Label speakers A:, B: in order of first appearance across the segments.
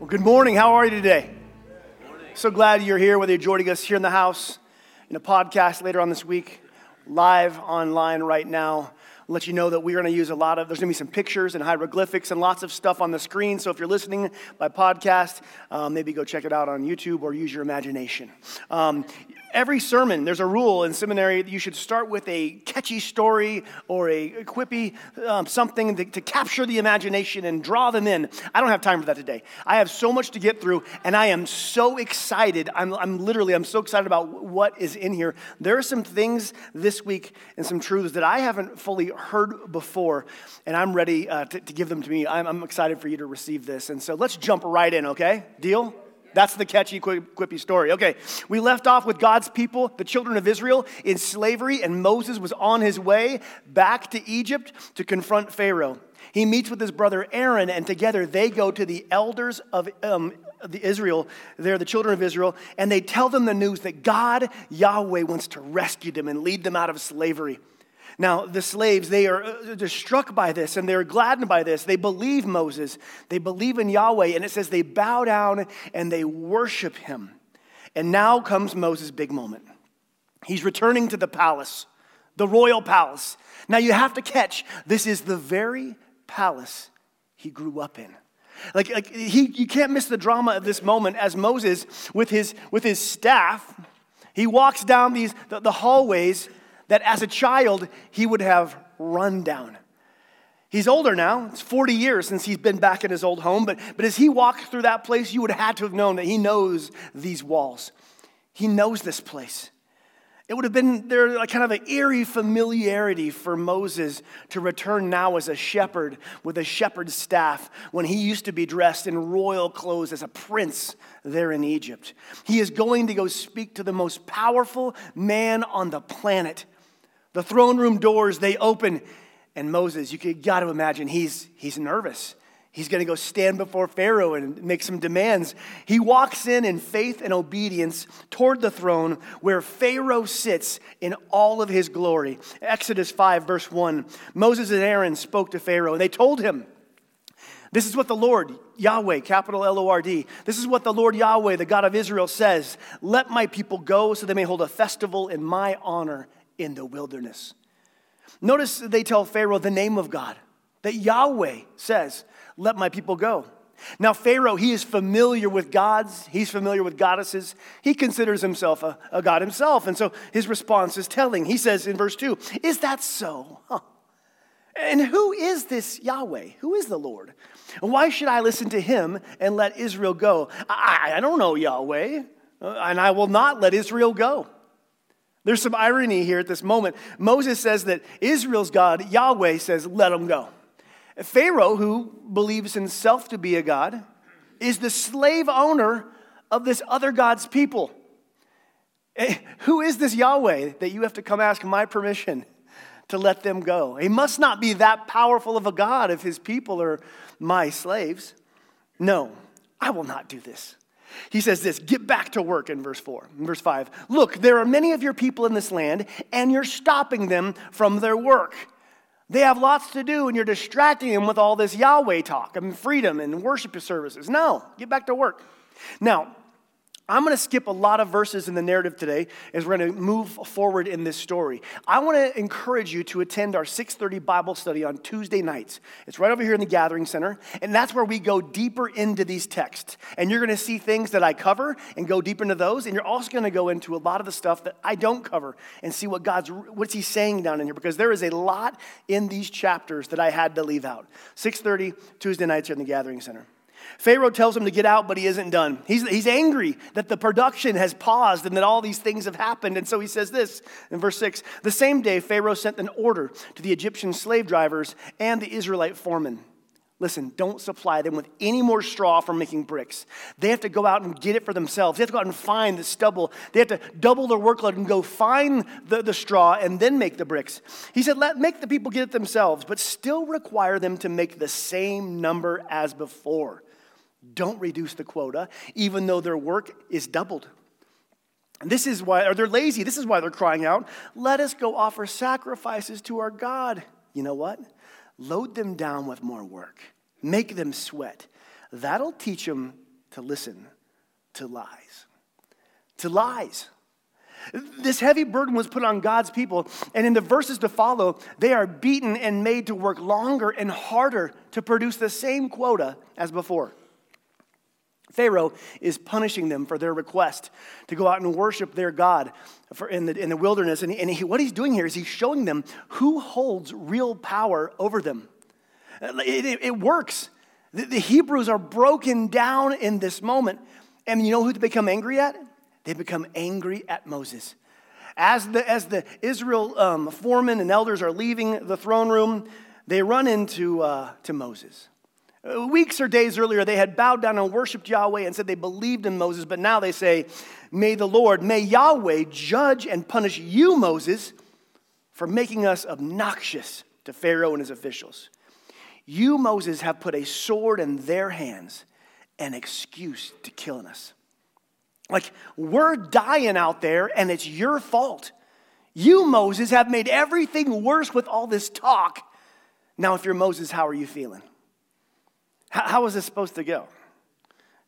A: Well, good morning. How are you today? So glad you're here, whether you're joining us here in the house, in a podcast later on this week, live online right now. Let you know that we're going to use a lot of, there's going to be some pictures and hieroglyphics and lots of stuff on the screen. So if you're listening by podcast, um, maybe go check it out on YouTube or use your imagination. Um, every sermon, there's a rule in seminary that you should start with a catchy story or a quippy um, something to, to, capture the imagination and draw them in. I don't have time for that today. I have so much to get through, and I am so excited. I'm, I'm literally, I'm so excited about what is in here. There are some things this week and some truths that I haven't fully heard before, and I'm ready uh, to, to, give them to me. I'm, I'm excited for you to receive this. And so let's jump right in, okay? Deal? That's the catchy, quippy story. Okay, we left off with God's people, the children of Israel, in slavery, and Moses was on his way back to Egypt to confront Pharaoh. He meets with his brother Aaron, and together they go to the elders of um, the Israel. They're the children of Israel, and they tell them the news that God, Yahweh, wants to rescue them and lead them out of slavery. Now, the slaves, they are uh, struck by this and they're gladdened by this. They believe Moses, they believe in Yahweh, and it says they bow down and they worship him. And now comes Moses' big moment. He's returning to the palace, the royal palace. Now, you have to catch this is the very palace he grew up in. Like, like he, you can't miss the drama of this moment as Moses, with his, with his staff, he walks down these, the, the hallways that as a child he would have run down. He's older now. It's 40 years since he's been back in his old home. But, but as he walked through that place, you would have had to have known that he knows these walls. He knows this place. It would have been there like kind of an eerie familiarity for Moses to return now as a shepherd with a shepherd's staff when he used to be dressed in royal clothes as a prince there in Egypt. He is going to go speak to the most powerful man on the planet. The throne room doors, they open, and Moses, you got to imagine, he's, he's nervous. He's going to go stand before Pharaoh and make some demands. He walks in in faith and obedience toward the throne where Pharaoh sits in all of his glory. Exodus 5, verse 1. Moses and Aaron spoke to Pharaoh, and they told him, This is what the Lord, Yahweh, capital L O R D, this is what the Lord Yahweh, the God of Israel, says Let my people go so they may hold a festival in my honor in the wilderness. Notice they tell Pharaoh the name of God, that Yahweh says, let my people go. Now, Pharaoh, he is familiar with gods, he's familiar with goddesses. He considers himself a, a god himself. And so his response is telling. He says in verse 2 Is that so? Huh. And who is this Yahweh? Who is the Lord? And why should I listen to him and let Israel go? I, I don't know Yahweh, uh, and I will not let Israel go. There's some irony here at this moment. Moses says that Israel's God, Yahweh, says, Let them go. Pharaoh, who believes himself to be a god, is the slave owner of this other God's people. Eh, who is this Yahweh that you have to come ask my permission to let them go? He must not be that powerful of a God if his people are my slaves. No, I will not do this. He says this get back to work in verse 4. In verse 5, look, there are many of your people in this land, and you're stopping them from their work. They have lots to do, and you're distracting them with all this Yahweh talk and freedom and worship services. No, get back to work. Now, I'm going to skip a lot of verses in the narrative today as we're going to move forward in this story. I want to encourage you to attend our 6:30 Bible study on Tuesday nights. It's right over here in the Gathering Center, and that's where we go deeper into these texts. And you're going to see things that I cover and go deep into those, and you're also going to go into a lot of the stuff that I don't cover and see what God's what's he saying down in here because there is a lot in these chapters that I had to leave out. 6:30 Tuesday nights here in the Gathering Center. Pharaoh tells him to get out, but he isn't done. He's, he's angry that the production has paused and that all these things have happened. And so he says this in verse 6 The same day, Pharaoh sent an order to the Egyptian slave drivers and the Israelite foremen. Listen, don't supply them with any more straw for making bricks. They have to go out and get it for themselves. They have to go out and find the stubble. They have to double their workload and go find the, the straw and then make the bricks. He said, Let make the people get it themselves, but still require them to make the same number as before. Don't reduce the quota, even though their work is doubled. And this is why, or they're lazy. This is why they're crying out, let us go offer sacrifices to our God. You know what? Load them down with more work, make them sweat. That'll teach them to listen to lies. To lies. This heavy burden was put on God's people, and in the verses to follow, they are beaten and made to work longer and harder to produce the same quota as before. Pharaoh is punishing them for their request to go out and worship their God in, the, in the wilderness. And, and he, what he's doing here is he's showing them who holds real power over them. It, it, it works. The, the Hebrews are broken down in this moment. And you know who they become angry at? They become angry at Moses. As the, as the Israel um, foremen and elders are leaving the throne room, they run into uh, to Moses. Uh, weeks or days earlier, they had bowed down and worshiped Yahweh and said they believed in Moses, but now they say, May the Lord, may Yahweh judge and punish you, Moses, for making us obnoxious to Pharaoh and his officials. You, Moses, have put a sword in their hands, an excuse to killing us. Like, we're dying out there, and it's your fault. You, Moses, have made everything worse with all this talk. Now, if you're Moses, how are you feeling? How, was this supposed to go?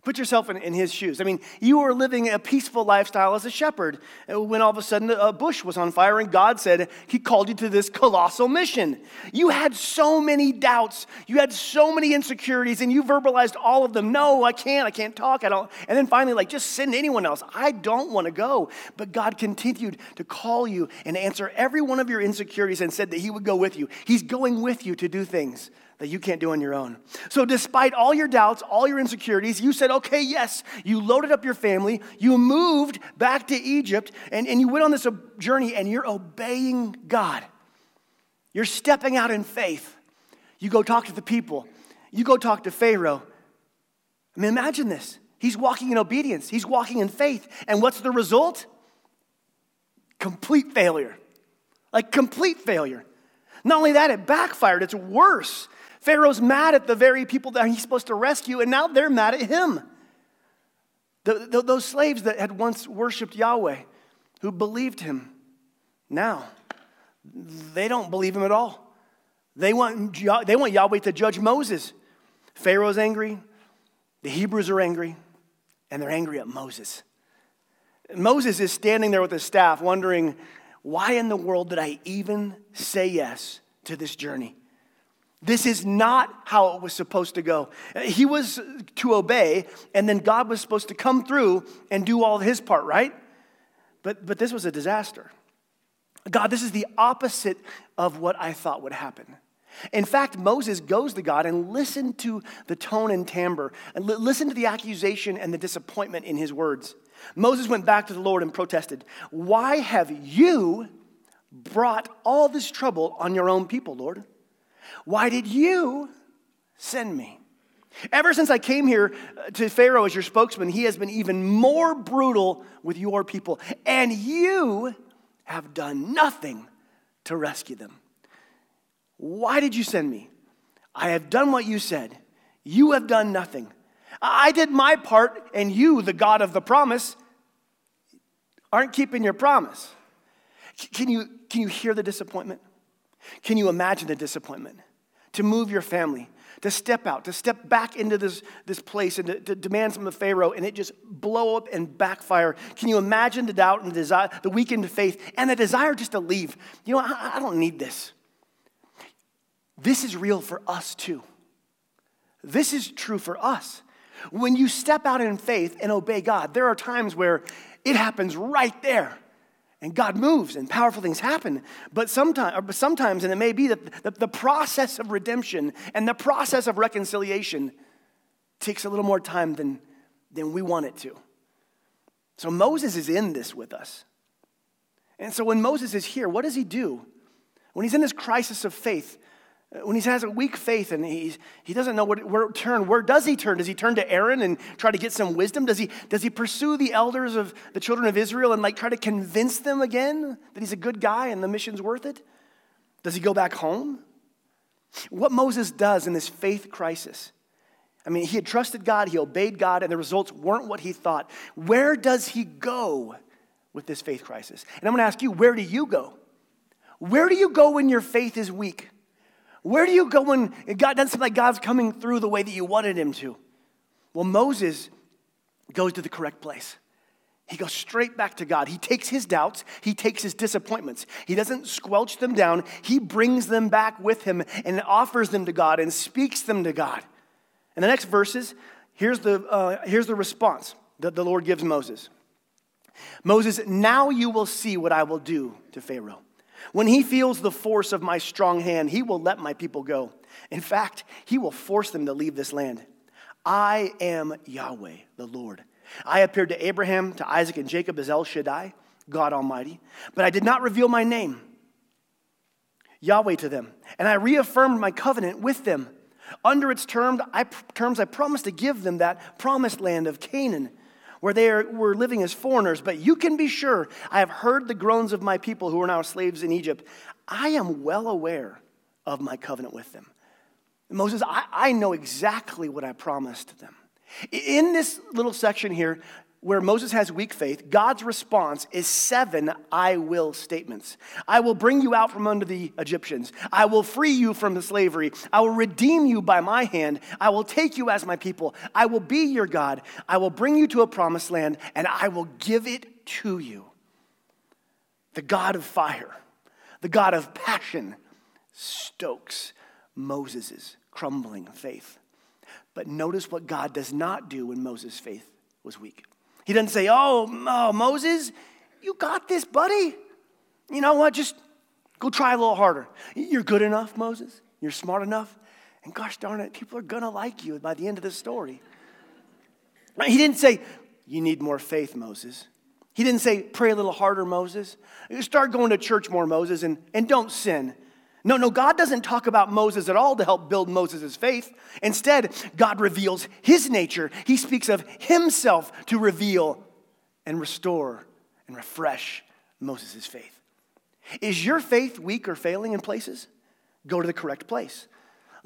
A: Put yourself in, in, his shoes. I mean, you were living a peaceful lifestyle as a shepherd uh, when all of a sudden a bush was on fire and God said he called you to this colossal mission. You had so many doubts, you had so many insecurities, and you verbalized all of them. No, I can't, I can't talk, I don't. And then finally, like, just send anyone else. I don't want to go. But God continued to call you and answer every one of your insecurities and said that he would go with you. He's going with you to do things that you can't do on your own. So, despite all your doubts, all your insecurities, you said, okay, yes. You loaded up your family, you moved back to Egypt, and, and you went on this journey, and you're obeying God. You're stepping out in faith. You go talk to the people, you go talk to Pharaoh. I mean, imagine this. He's walking in obedience, he's walking in faith. And what's the result? Complete failure. Like, complete failure. Not only that, it backfired. It's worse. Pharaoh's mad at the very people that he's supposed to rescue, and now they're mad at him. The, the, those slaves that had once worshiped Yahweh, who believed him, now they don't believe him at all. They want, they want Yahweh to judge Moses. Pharaoh's angry, the Hebrews are angry, and they're angry at Moses. Moses is standing there with his staff, wondering, why in the world did I even say yes to this journey? This is not how it was supposed to go. He was to obey, and then God was supposed to come through and do all his part, right? But, but this was a disaster. God, this is the opposite of what I thought would happen. In fact, Moses goes to God and listen to the tone and timbre, and listen to the accusation and the disappointment in his words. Moses went back to the Lord and protested, Why have you brought all this trouble on your own people, Lord? Why did you send me? Ever since I came here uh, to Pharaoh as your spokesman, he has been even more brutal with your people, and you have done nothing to rescue them. Why did you send me? I have done what you said. You have done nothing. I did my part, and you, the God of the promise, aren't keeping your promise. Can you, can you hear the disappointment? Can you imagine the disappointment? To move your family, to step out, to step back into this, this place and to, to demand from the Pharaoh and it just blow up and backfire. Can you imagine the doubt and the desire, the weakened faith, and the desire just to leave? You know, I, I don't need this. This is real for us too. This is true for us. When you step out in faith and obey God, there are times where it happens right there and God moves and powerful things happen. But sometimes, sometimes and it may be that the, the process of redemption and the process of reconciliation takes a little more time than, than we want it to. So Moses is in this with us. And so when Moses is here, what does he do? When he's in this crisis of faith, when he has a weak faith and he's, he doesn't know where, where to turn, where does he turn? Does he turn to Aaron and try to get some wisdom? Does he, does he pursue the elders of the children of Israel and like try to convince them again that he's a good guy and the mission's worth it? Does he go back home? What Moses does in this faith crisis, I mean, he had trusted God, he obeyed God, and the results weren't what he thought. Where does he go with this faith crisis? And I'm to ask you, where do you go? Where do you go when your faith is weak? Where do you go when God doesn't seem like God's coming through the way that you wanted him to? Well, Moses goes to the correct place. He goes straight back to God. He takes his doubts, he takes his disappointments. He doesn't squelch them down, he brings them back with him and offers them to God and speaks them to God. In the next verses, here's the, uh, here's the response that the Lord gives Moses Moses, now you will see what I will do to Pharaoh. When he feels the force of my strong hand, he will let my people go. In fact, he will force them to leave this land. I am Yahweh, the Lord. I appeared to Abraham, to Isaac, and Jacob as El Shaddai, God Almighty, but I did not reveal my name, Yahweh, to them. And I reaffirmed my covenant with them. Under its terms, I promised to give them that promised land of Canaan, where they are, were living as foreigners. But you can be sure I have heard the groans of my people who are now slaves in Egypt. I am well aware of my covenant with them. Moses, I, I know exactly what I promised them. In this little section here, where Moses has weak faith, God's response is seven I will statements. I will bring you out from under the Egyptians. I will free you from the slavery. I will redeem you by my hand. I will take you as my people. I will be your God. I will bring you to a promised land and I will give it to you. The God of fire, the God of passion, stokes Moses' crumbling faith. But notice what God does not do when Moses' faith was weak. He doesn't say, oh, oh, Moses, you got this, buddy. You know what? Just go try a little harder. You're good enough, Moses. You're smart enough. And gosh darn it, people are going to like you by the end of the story. He didn't say, you need more faith, Moses. He didn't say, pray a little harder, Moses. Start going to church more, Moses, and, and don't sin. No, no, God doesn't talk about Moses at all to help build Moses' faith. Instead, God reveals his nature. He speaks of himself to reveal and restore and refresh Moses' faith. Is your faith weak or failing in places? Go to the correct place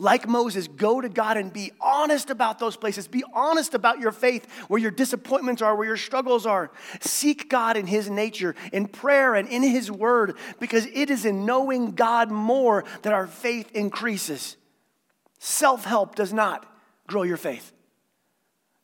A: like Moses, go to God and be honest about those places. Be honest about your faith, where your disappointments are, where your struggles are. Seek God in His nature, in prayer, and in His word, because it is in knowing God more that our faith increases. Self help does not grow your faith.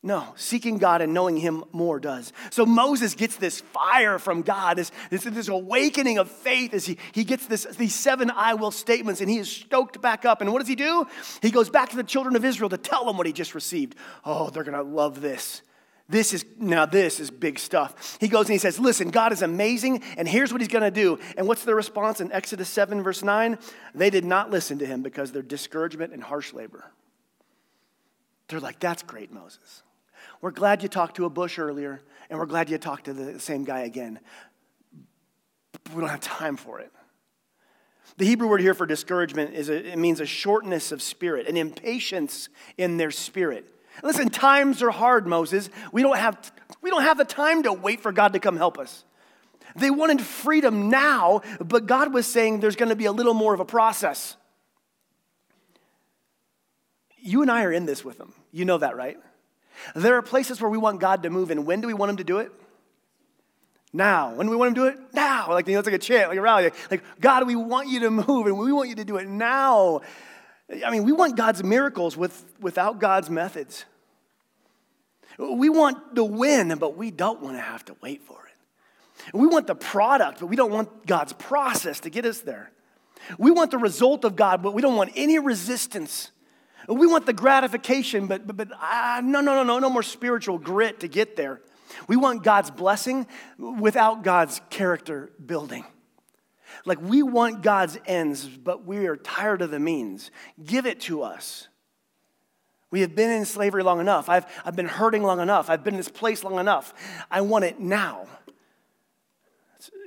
A: No, seeking God and knowing Him more does. So Moses gets this fire from God, this, this, this, awakening of faith as he, he gets this, these seven I will statements and he is stoked back up. And what does he do? He goes back to the children of Israel to tell them what he just received. Oh, they're going to love this. This is, now this is big stuff. He goes and he says, Listen, God is amazing, and here's what he's going to do. And what's the response in Exodus 7, verse 9? They did not listen to him because of their discouragement and harsh labor. They're like, That's great, Moses. We're glad you talked to a bush earlier, and we're glad you talked to the same guy again. We don't have time for it. The Hebrew word here for discouragement is a, it means a shortness of spirit, an impatience in their spirit. Listen, times are hard, Moses. We don't have, we don't have the time to wait for God to come help us. They wanted freedom now, but God was saying there's going to be a little more of a process. You and I are in this with them. You know that, right? There are places where we want God to move, and when do we want Him to do it? Now. When do we want Him to do it? Now. Like, you know, it's like a chant, like a rally. Like, God, we want you to move, and we want you to do it now. I mean, we want God's miracles with, without God's methods. We want the win, but we don't want to have to wait for it. We want the product, but we don't want God's process to get us there. We want the result of God, but we don't want any resistance. We want the gratification, but, but, but uh, no, no, no, no, no more spiritual grit to get there. We want God's blessing without God's character building. Like we want God's ends, but we are tired of the means. Give it to us. We have been in slavery long enough. I've, I've been hurting long enough. I've been in this place long enough. I want it now.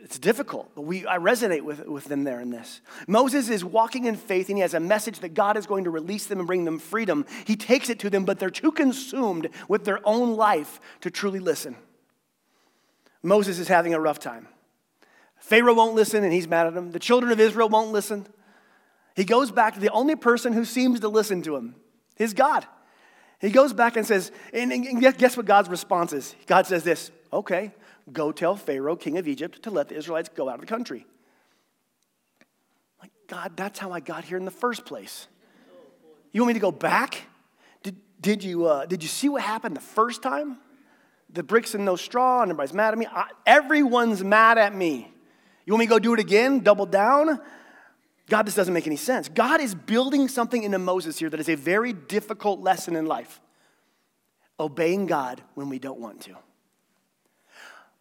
A: It's difficult, but we, I resonate with, with them there in this. Moses is walking in faith and he has a message that God is going to release them and bring them freedom. He takes it to them, but they're too consumed with their own life to truly listen. Moses is having a rough time. Pharaoh won't listen and he's mad at him. The children of Israel won't listen. He goes back to the only person who seems to listen to him, his God. He goes back and says, and, and guess what God's response is? God says this, okay, Go tell Pharaoh, king of Egypt, to let the Israelites go out of the country. Like, God, that's how I got here in the first place. You want me to go back? Did, did, you, uh, did you see what happened the first time? the bricks in no straw, and everybody's mad at me. I, everyone's mad at me. You want me to go do it again? Double down? God, this doesn't make any sense. God is building something into Moses here that is a very difficult lesson in life obeying God when we don't want to,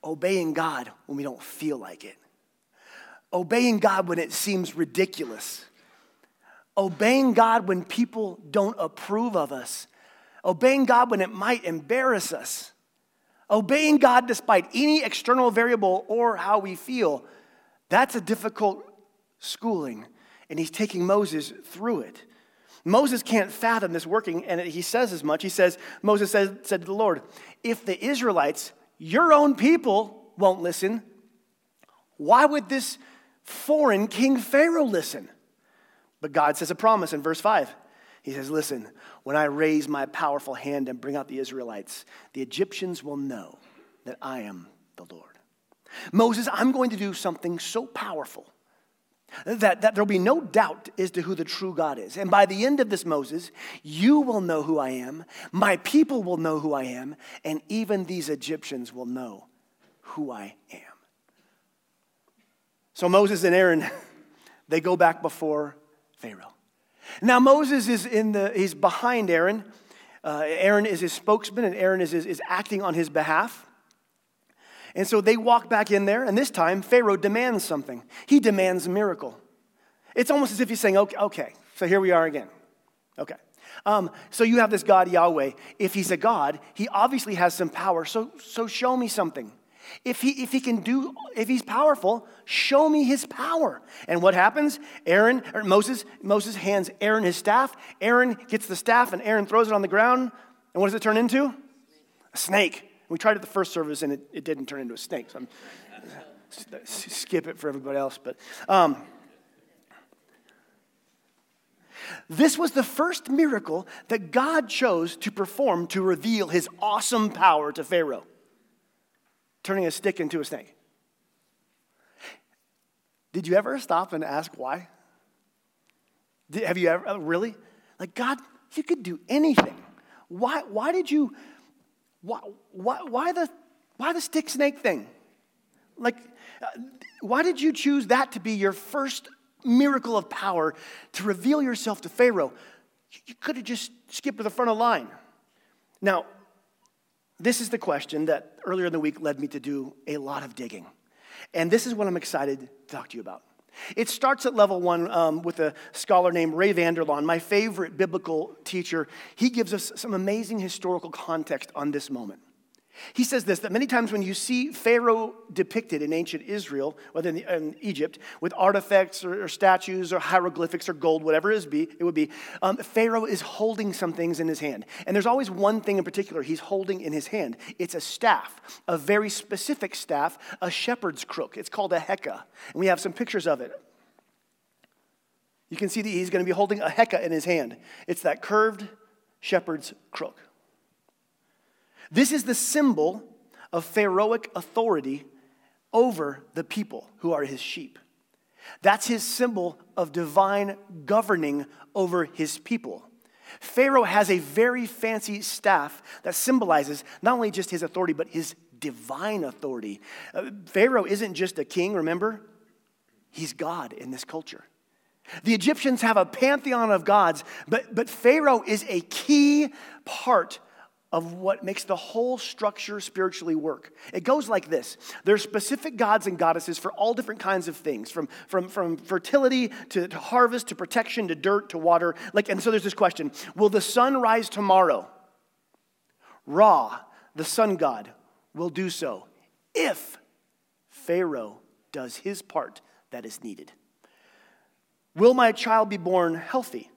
A: obeying God when we don't feel like it, obeying God when it seems ridiculous, obeying God when people don't approve of us, obeying God when it might embarrass us, obeying God despite any external variable or how we feel. That's a difficult schooling and he's taking Moses through it. Moses can't fathom this working, and he says as much. He says, Moses said, said to the Lord, If the Israelites, your own people, won't listen, why would this foreign king Pharaoh listen? But God says a promise in verse 5. He says, Listen, when I raise my powerful hand and bring out the Israelites, the Egyptians will know that I am the Lord. Moses, I'm going to do something so powerful that, that there'll be no doubt as to who the true God is. And by the end of this, Moses, you will know who I am, my people will know who I am, and even these Egyptians will know who I am. So Moses and Aaron, they go back before Pharaoh. Now Moses is in the, he's behind Aaron. Uh, Aaron is his spokesman, and Aaron is, is, is acting on his behalf. And so they walk back in there, and this time Pharaoh demands something. He demands a miracle. It's almost as if he's saying, okay, okay so here we are again. Okay. Um, so you have this God Yahweh. If he's a God, he obviously has some power. So, so show me something. If he, if he can do, if he's powerful, show me his power. And what happens? Aaron, or Moses, Moses hands Aaron his staff. Aaron gets the staff and Aaron throws it on the ground. And what does it turn into? A snake. We tried it the first service and it, it didn't turn into a snake. So I'm skip it for everybody else. But um, this was the first miracle that God chose to perform to reveal his awesome power to Pharaoh, turning a stick into a snake. Did you ever stop and ask why? Did, have you ever, really? Like, God, you could do anything. Why, why did you why, why, why, the, why the stick snake thing? Like, uh, why did you choose that to be your first miracle of power to reveal yourself to Pharaoh? You could have just skipped to the front of the line. Now, this is the question that earlier in the week led me to do a lot of digging. And this is what I'm excited to talk to you about. It starts at level one um, with a scholar named Ray Vander Laan, my favorite biblical teacher. He gives us some amazing historical context on this moment. He says this that many times when you see Pharaoh depicted in ancient Israel, whether in, Egypt, with artifacts or, or, statues or hieroglyphics or gold, whatever it, be, it would be, um, Pharaoh is holding some things in his hand. And there's always one thing in particular he's holding in his hand it's a staff, a very specific staff, a shepherd's crook. It's called a heka. And we have some pictures of it. You can see that he's going to be holding a heka in his hand. It's that curved shepherd's crook. This is the symbol of Pharaohic authority over the people who are his sheep. That's his symbol of divine governing over his people. Pharaoh has a very fancy staff that symbolizes not only just his authority, but his divine authority. Uh, Pharaoh isn't just a king, remember? He's God in this culture. The Egyptians have a pantheon of gods, but, but Pharaoh is a key part of what makes the whole structure spiritually work. It goes like this there's specific gods and goddesses for all different kinds of things, from, from, from fertility to, to harvest to protection to dirt to water. Like, and so there's this question Will the sun rise tomorrow? Ra, the sun god, will do so if Pharaoh does his part that is needed. Will my child be born healthy?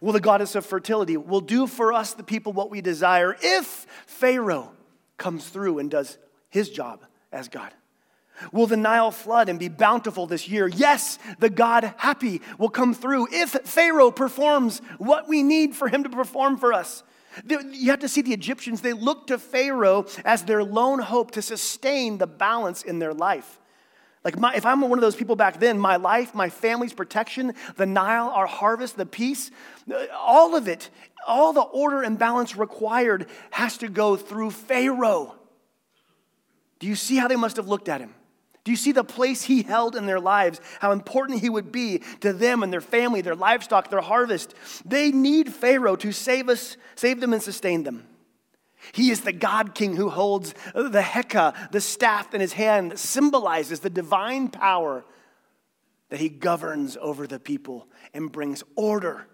A: Will the goddess of fertility will do for us the people what we desire if Pharaoh comes through and does his job as God? Will the Nile flood and be bountiful this year? Yes, the God Hapi will come through if Pharaoh performs what we need for him to perform for us. You have to see the Egyptians, they looked to Pharaoh as their lone hope to sustain the balance in their life. Like, my, if I'm one of those people back then, my life, my family's protection, the Nile, our harvest, the peace, all of it, all the order and balance required has to go through Pharaoh. Do you see how they must have looked at him? Do you see the place he held in their lives? How important he would be to them and their family, their livestock, their harvest. They need Pharaoh to save us, save them and sustain them. He is the God King who holds the Heka, the staff in his hand, that symbolizes the divine power that he governs over the people and brings order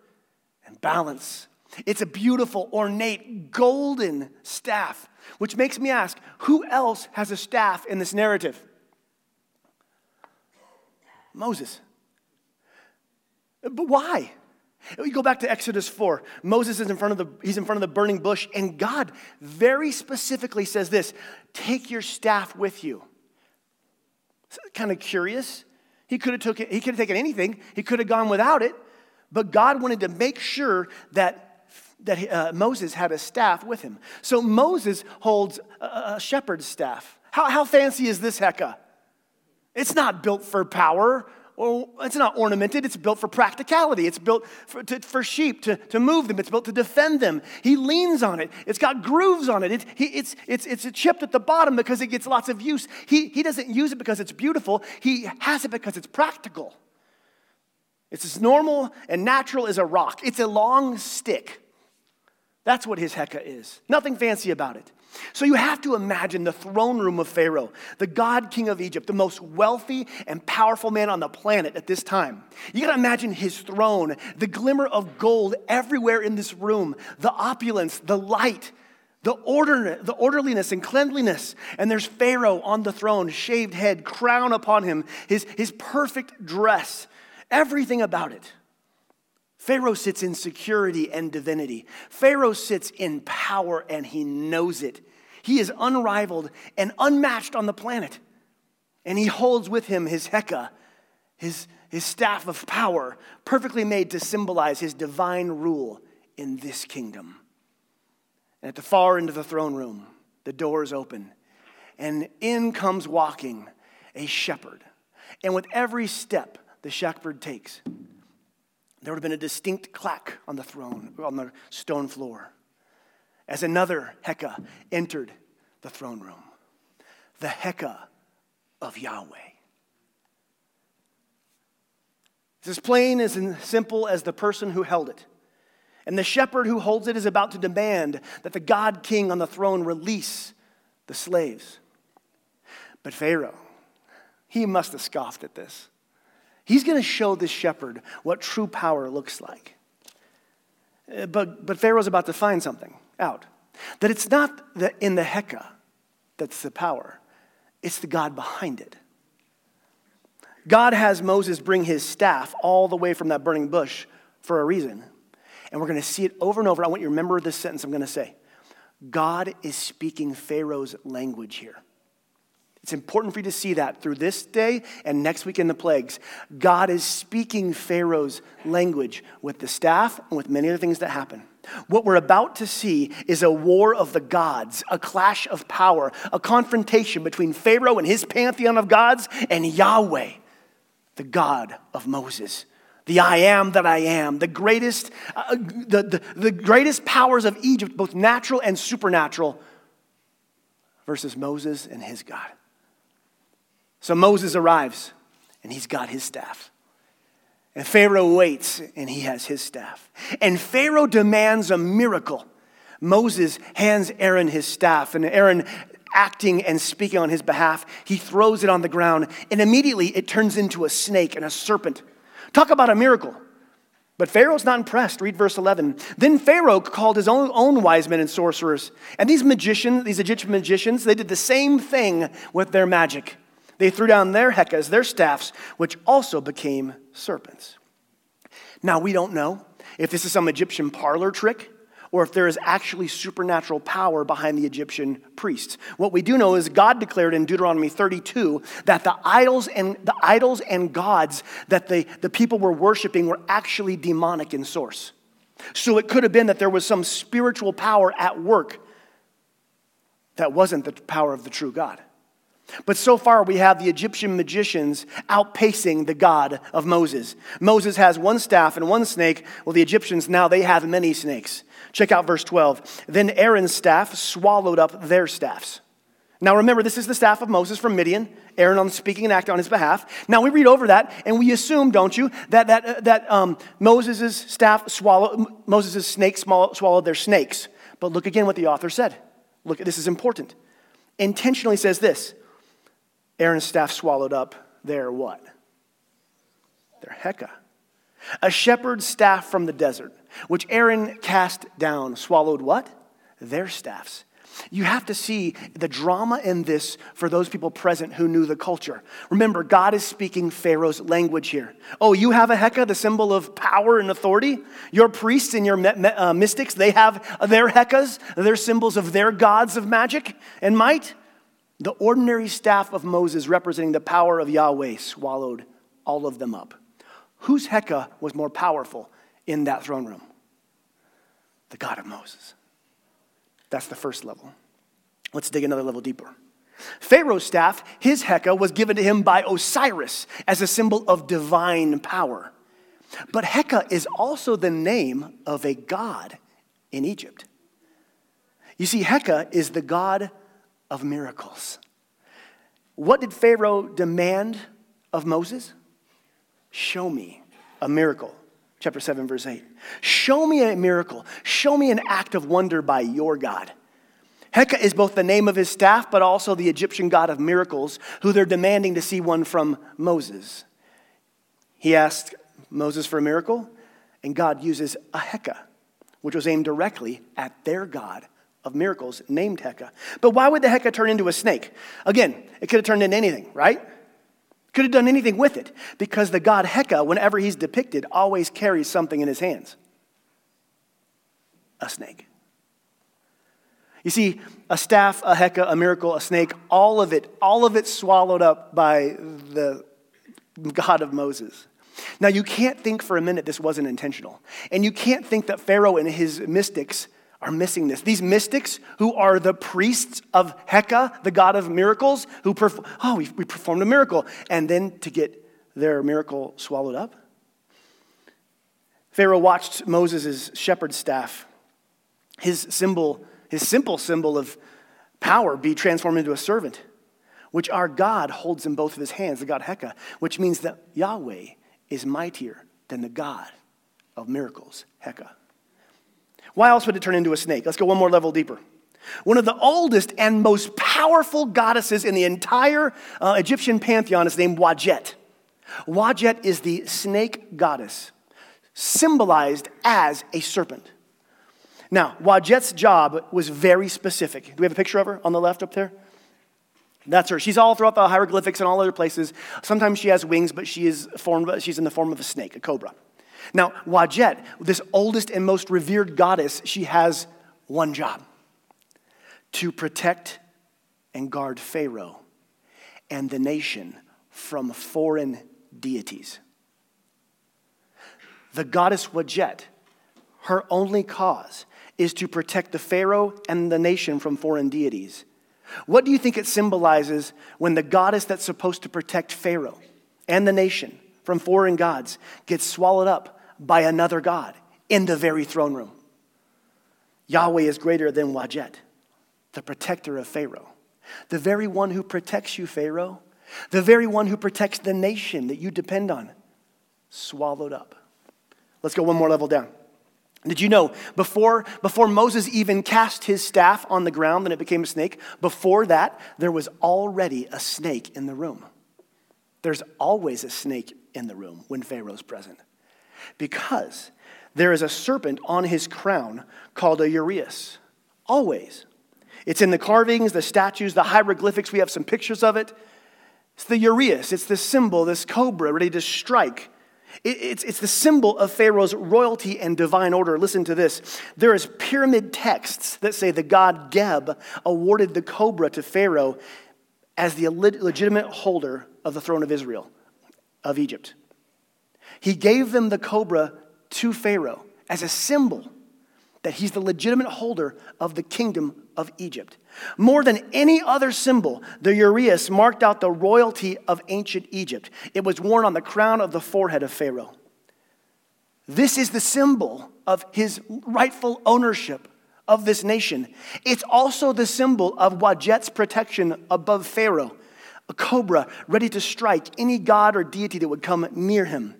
A: and balance. It's a beautiful, ornate, golden staff, which makes me ask who else has a staff in this narrative? Moses. But why? We go back to Exodus 4. Moses is in front of the he's in front of the burning bush and God very specifically says this, "Take your staff with you." kind of curious. He could have took it, he could have taken anything. He could have gone without it, but God wanted to make sure that that uh, Moses had a staff with him. So Moses holds a, a shepherd's staff. How, how fancy is this Heka? It's not built for power. It's not ornamented, it's built for practicality. It's built for, to, for sheep to, to move them, it's built to defend them. He leans on it, it's got grooves on it. it he, it's, it's, it's chipped at the bottom because it gets lots of use. He, he doesn't use it because it's beautiful, he has it because it's practical. It's as normal and natural as a rock, it's a long stick. That's what his Heka is. Nothing fancy about it. So you have to imagine the throne room of Pharaoh, the God king of Egypt, the most wealthy and powerful man on the planet at this time. You gotta imagine his throne, the glimmer of gold everywhere in this room, the opulence, the light, the, order, the orderliness and cleanliness. And there's Pharaoh on the throne, shaved head, crown upon him, his, his perfect dress, everything about it. Pharaoh sits in security and divinity. Pharaoh sits in power and he knows it. He is unrivaled and unmatched on the planet. And he holds with him his Heka, his, his staff of power, perfectly made to symbolize his divine rule in this kingdom. And at the far end of the throne room, the door is open, and in comes walking a shepherd. And with every step the shepherd takes, there would have been a distinct clack on the throne, on the stone floor, as another Heka entered the throne room. The Heka of Yahweh. It's as plain as simple as the person who held it. And the shepherd who holds it is about to demand that the God king on the throne release the slaves. But Pharaoh, he must have scoffed at this. He's going to show this shepherd what true power looks like. Uh, but, but Pharaoh's about to find something out that it's not the, in the Heka that's the power, it's the God behind it. God has Moses bring his staff all the way from that burning bush for a reason. And we're going to see it over and over. I want you to remember this sentence I'm going to say God is speaking Pharaoh's language here. It's important for you to see that through this day and next week in the plagues. God is speaking Pharaoh's language with the staff and with many other things that happen. What we're about to see is a war of the gods, a clash of power, a confrontation between Pharaoh and his pantheon of gods and Yahweh, the God of Moses. The I am that I am, the greatest, uh, the, the, the greatest powers of Egypt, both natural and supernatural, versus Moses and his God. So Moses arrives and he's got his staff. And Pharaoh waits and he has his staff. And Pharaoh demands a miracle. Moses hands Aaron his staff, and Aaron, acting and speaking on his behalf, he throws it on the ground, and immediately it turns into a snake and a serpent. Talk about a miracle. But Pharaoh's not impressed. Read verse 11. Then Pharaoh called his own, own wise men and sorcerers. And these magicians, these Egyptian magicians, they did the same thing with their magic. They threw down their hekas, their staffs, which also became serpents. Now, we don't know if this is some Egyptian parlor trick or if there is actually supernatural power behind the Egyptian priests. What we do know is God declared in Deuteronomy 32 that the idols and the idols and gods that the, the people were worshiping were actually demonic in source. So it could have been that there was some spiritual power at work that wasn't the power of the true God. But so far, we have the Egyptian magicians outpacing the God of Moses. Moses has one staff and one snake. Well, the Egyptians now they have many snakes. Check out verse 12. Then Aaron's staff swallowed up their staffs. Now remember, this is the staff of Moses from Midian, Aaron on speaking and acting on his behalf. Now we read over that and we assume, don't you, that, that, uh, that um, Moses' staff swallowed, Moses' snakes swallowed their snakes. But look again what the author said. Look, this is important. Intentionally says this Aaron's staff swallowed up their what? Their Heka. A shepherd's staff from the desert, which Aaron cast down, swallowed what? Their staffs. You have to see the drama in this for those people present who knew the culture. Remember, God is speaking Pharaoh's language here. Oh, you have a Heka, the symbol of power and authority? Your priests and your uh, mystics, they have their Hekas, their symbols of their gods of magic and might? The ordinary staff of Moses, representing the power of Yahweh, swallowed all of them up. Whose Heka was more powerful in that throne room? The God of Moses. That's the first level. Let's dig another level deeper. Pharaoh's staff, his Heka, was given to him by Osiris as a symbol of divine power. But Heka is also the name of a god in Egypt. You see, Heka is the god of miracles. What did Pharaoh demand of Moses? Show me a miracle chapter 7, verse 8. Show me a miracle. Show me an act of wonder by your God. Heka is both the name of his staff, but also the Egyptian god of miracles, who they're demanding to see one from Moses. He asked Moses for a miracle, and God uses a Heka, which was aimed directly at their God of miracles, named Heka. But why would the Heka turn into a snake? Again, it could have turned into anything, right? Could have done anything with it because the god Heka, whenever he's depicted, always carries something in his hands a snake. You see, a staff, a Heka, a miracle, a snake, all of it, all of it swallowed up by the God of Moses. Now, you can't think for a minute this wasn't intentional. And you can't think that Pharaoh and his mystics are missing this. These mystics who are the priests of Heka, the god of miracles, who, perf- oh, we, we performed a miracle, and then to get their miracle swallowed up. Pharaoh watched Moses' shepherd staff, his symbol, his simple symbol of power, be transformed into a servant, which our God holds in both of his hands, the God Heka, which means that Yahweh is mightier than the God of miracles, Heka. Why else would it turn into a snake? Let's go one more level deeper. One of the oldest and most powerful goddesses in the entire uh, Egyptian pantheon is named Wadjet. Wadjet is the snake goddess, symbolized as a serpent. Now, Wadjet's job was very specific. Do we have a picture of her on the left up there? That's her. She's all throughout the hieroglyphics and all other places. Sometimes she has wings, but she is formed, she's in the form of a snake, a cobra. Now, Wadjet, this oldest and most revered goddess, she has one job to protect and guard Pharaoh and the nation from foreign deities. The goddess Wadjet, her only cause is to protect the Pharaoh and the nation from foreign deities. What do you think it symbolizes when the goddess that's supposed to protect Pharaoh and the nation from foreign gods gets swallowed up by another God in the very throne room. Yahweh is greater than Wadjet, the protector of Pharaoh. The very one who protects you, Pharaoh, the very one who protects the nation that you depend on, swallowed up. Let's go one more level down. Did you know before, before Moses even cast his staff on the ground and it became a snake, before that, there was already a snake in the room? There's always a snake in the room when Pharaoh's present. Because there is a serpent on his crown called a uraeus. Always. It's in the carvings, the statues, the hieroglyphics. We have some pictures of it. It's the uraeus, it's the symbol, this cobra ready to strike. It's, it's the symbol of Pharaoh's royalty and divine order. Listen to this. There is pyramid texts that say the god Geb awarded the cobra to Pharaoh as the legitimate holder of the throne of Israel, of Egypt. He gave them the cobra to Pharaoh as a symbol that he's the legitimate holder of the kingdom of Egypt. More than any other symbol, the uraeus marked out the royalty of ancient Egypt. It was worn on the crown of the forehead of Pharaoh. This is the symbol of his rightful ownership of this nation. It's also the symbol of Wadjet's protection above Pharaoh, a cobra ready to strike any god or deity that would come near him.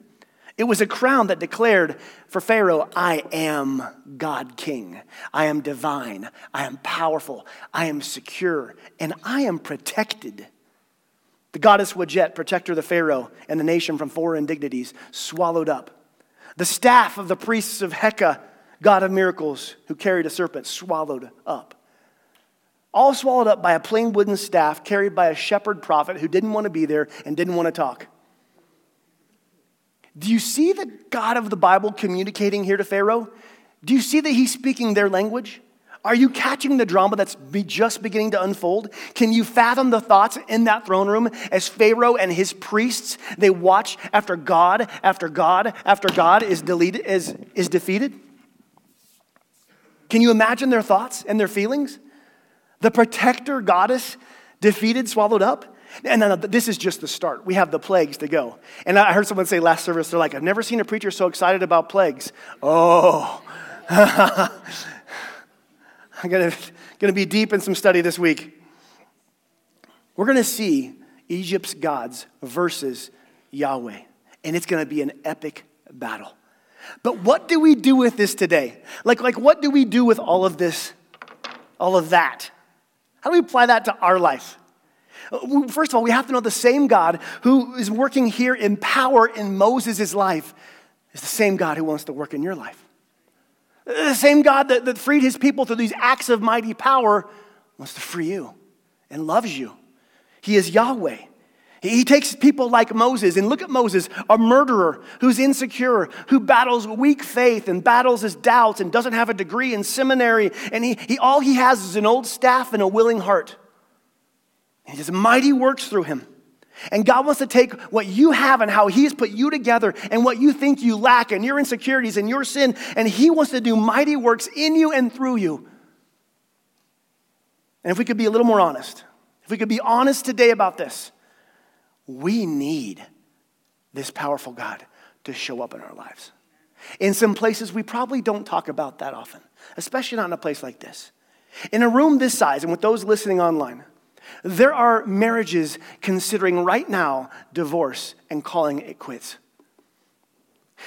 A: It was a crown that declared for Pharaoh, I am God King. I am divine. I am powerful. I am secure. And I am protected. The goddess Wadjet, protector of the Pharaoh and the nation from foreign dignities, swallowed up. The staff of the priests of Heka, god of miracles, who carried a serpent, swallowed up. All swallowed up by a plain wooden staff carried by a shepherd prophet who didn't want to be there and didn't want to talk. Do you see the God of the Bible communicating here to Pharaoh? Do you see that he's speaking their language? Are you catching the drama that's be just beginning to unfold? Can you fathom the thoughts in that throne room as Pharaoh and his priests they watch after God, after God, after God is deleted is, is defeated? Can you imagine their thoughts and their feelings? The protector goddess defeated, swallowed up? And this is just the start. We have the plagues to go. And I heard someone say last service, they're like, I've never seen a preacher so excited about plagues. Oh. I'm going to be deep in some study this week. We're going to see Egypt's gods versus Yahweh, and it's going to be an epic battle. But what do we do with this today? Like, like what do we do with all of this, all of that? How do we apply that to our life? First of all, we have to know the same God who is working here in power in Moses' life is the same God who wants to work in your life. The same God that, that freed his people through these acts of mighty power wants to free you and loves you. He is Yahweh. He takes people like Moses, and look at Moses, a murderer who's insecure, who battles weak faith and battles his doubts and doesn't have a degree in seminary, and he, he, all he has is an old staff and a willing heart. He does mighty works through him. And God wants to take what you have and how He's put you together and what you think you lack and your insecurities and your sin, and He wants to do mighty works in you and through you. And if we could be a little more honest, if we could be honest today about this, we need this powerful God to show up in our lives. In some places, we probably don't talk about that often, especially not in a place like this. In a room this size, and with those listening online, there are marriages considering right now divorce and calling it quits.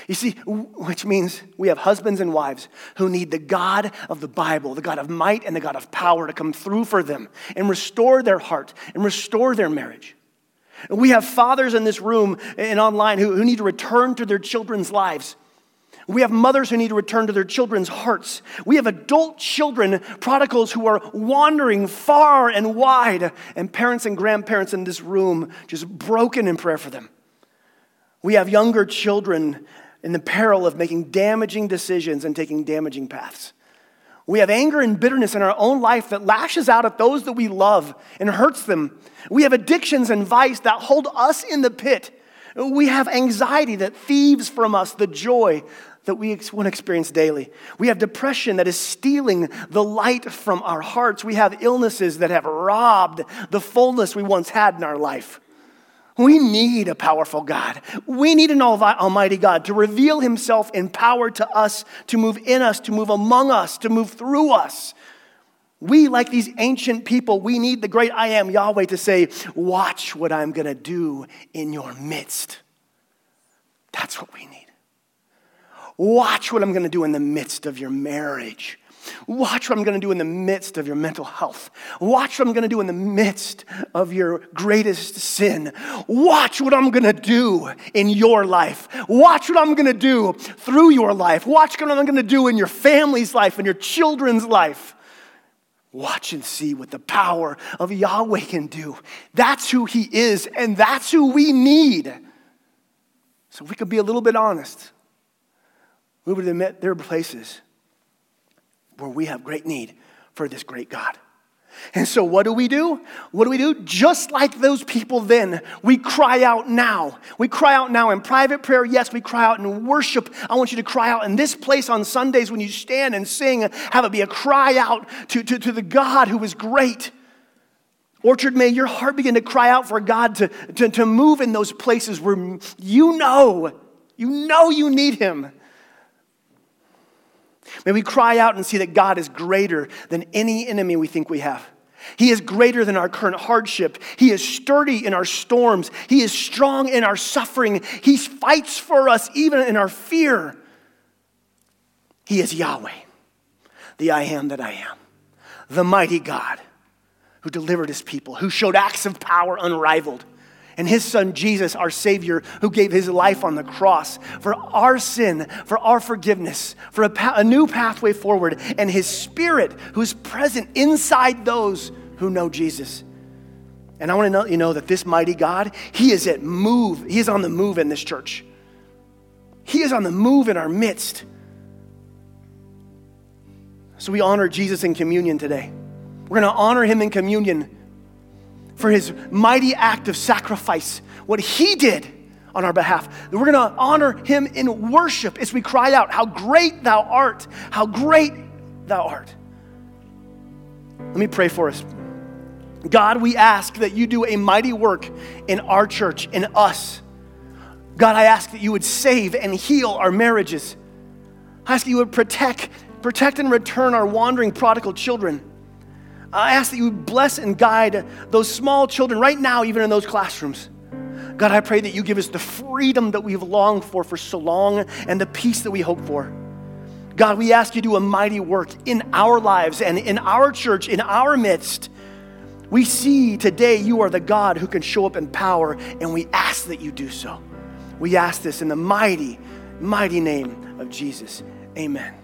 A: You see, which means we have husbands and wives who need the God of the Bible, the God of might and the God of power to come through for them and restore their heart and restore their marriage. And we have fathers in this room and online who, who need to return to their children's lives we have mothers who need to return to their children's hearts. We have adult children, prodigals who are wandering far and wide, and parents and grandparents in this room just broken in prayer for them. We have younger children in the peril of making damaging decisions and taking damaging paths. We have anger and bitterness in our own life that lashes out at those that we love and hurts them. We have addictions and vice that hold us in the pit. We have anxiety that thieves from us the joy that we want to experience daily. We have depression that is stealing the light from our hearts. We have illnesses that have robbed the fullness we once had in our life. We need a powerful God. We need an almighty God to reveal himself in power to us, to move in us, to move among us, to move through us. We, like these ancient people, we need the great I am Yahweh to say, Watch what I'm going to do in your midst. That's what we need. Watch what I'm going to do in the midst of your marriage. Watch what I'm going to do in the midst of your mental health. Watch what I'm going to do in the midst of your greatest sin. Watch what I'm going to do in your life. Watch what I'm going to do through your life. Watch what I'm going to do in your family's life and your children's life. Watch and see what the power of Yahweh can do. That's who He is, and that's who we need. So, if we could be a little bit honest, we would admit there are places where we have great need for this great God. And so, what do we do? What do we do? Just like those people then, we cry out now. We cry out now in private prayer. Yes, we cry out in worship. I want you to cry out in this place on Sundays when you stand and sing, have it be a cry out to, to, to the God who is great. Orchard, may your heart begin to cry out for God to, to, to move in those places where you know, you know you need Him. May we cry out and see that God is greater than any enemy we think we have. He is greater than our current hardship. He is sturdy in our storms. He is strong in our suffering. He fights for us even in our fear. He is Yahweh, the I am that I am, the mighty God who delivered his people, who showed acts of power unrivaled and his son Jesus, our Savior, who gave his life on the cross for our sin, for our forgiveness, for a, pa- a, new pathway forward, and his Spirit, who's present inside those who know Jesus. And I want to let you know that this mighty God, he is at move, he is on the move in this church. He is on the move in our midst. So we honor Jesus in communion today. We're going to honor him in communion for his mighty act of sacrifice, what he did on our behalf. We're going to honor him in worship as we cry out, How great thou art! How great thou art! Let me pray for us. God, we ask that you do a mighty work in our church, in us. God, I ask that you would save and heal our marriages. I ask that you would protect, protect and return our wandering prodigal children. I ask that you bless and guide those small children right now, even in those classrooms. God, I pray that you give us the freedom that we've longed for for so long and the peace that we hope for. God, we ask you to do a mighty work in our lives and in our church, in our midst. We see today you are the God who can show up in power, and we ask that you do so. We ask this in the mighty, mighty name of Jesus. Amen.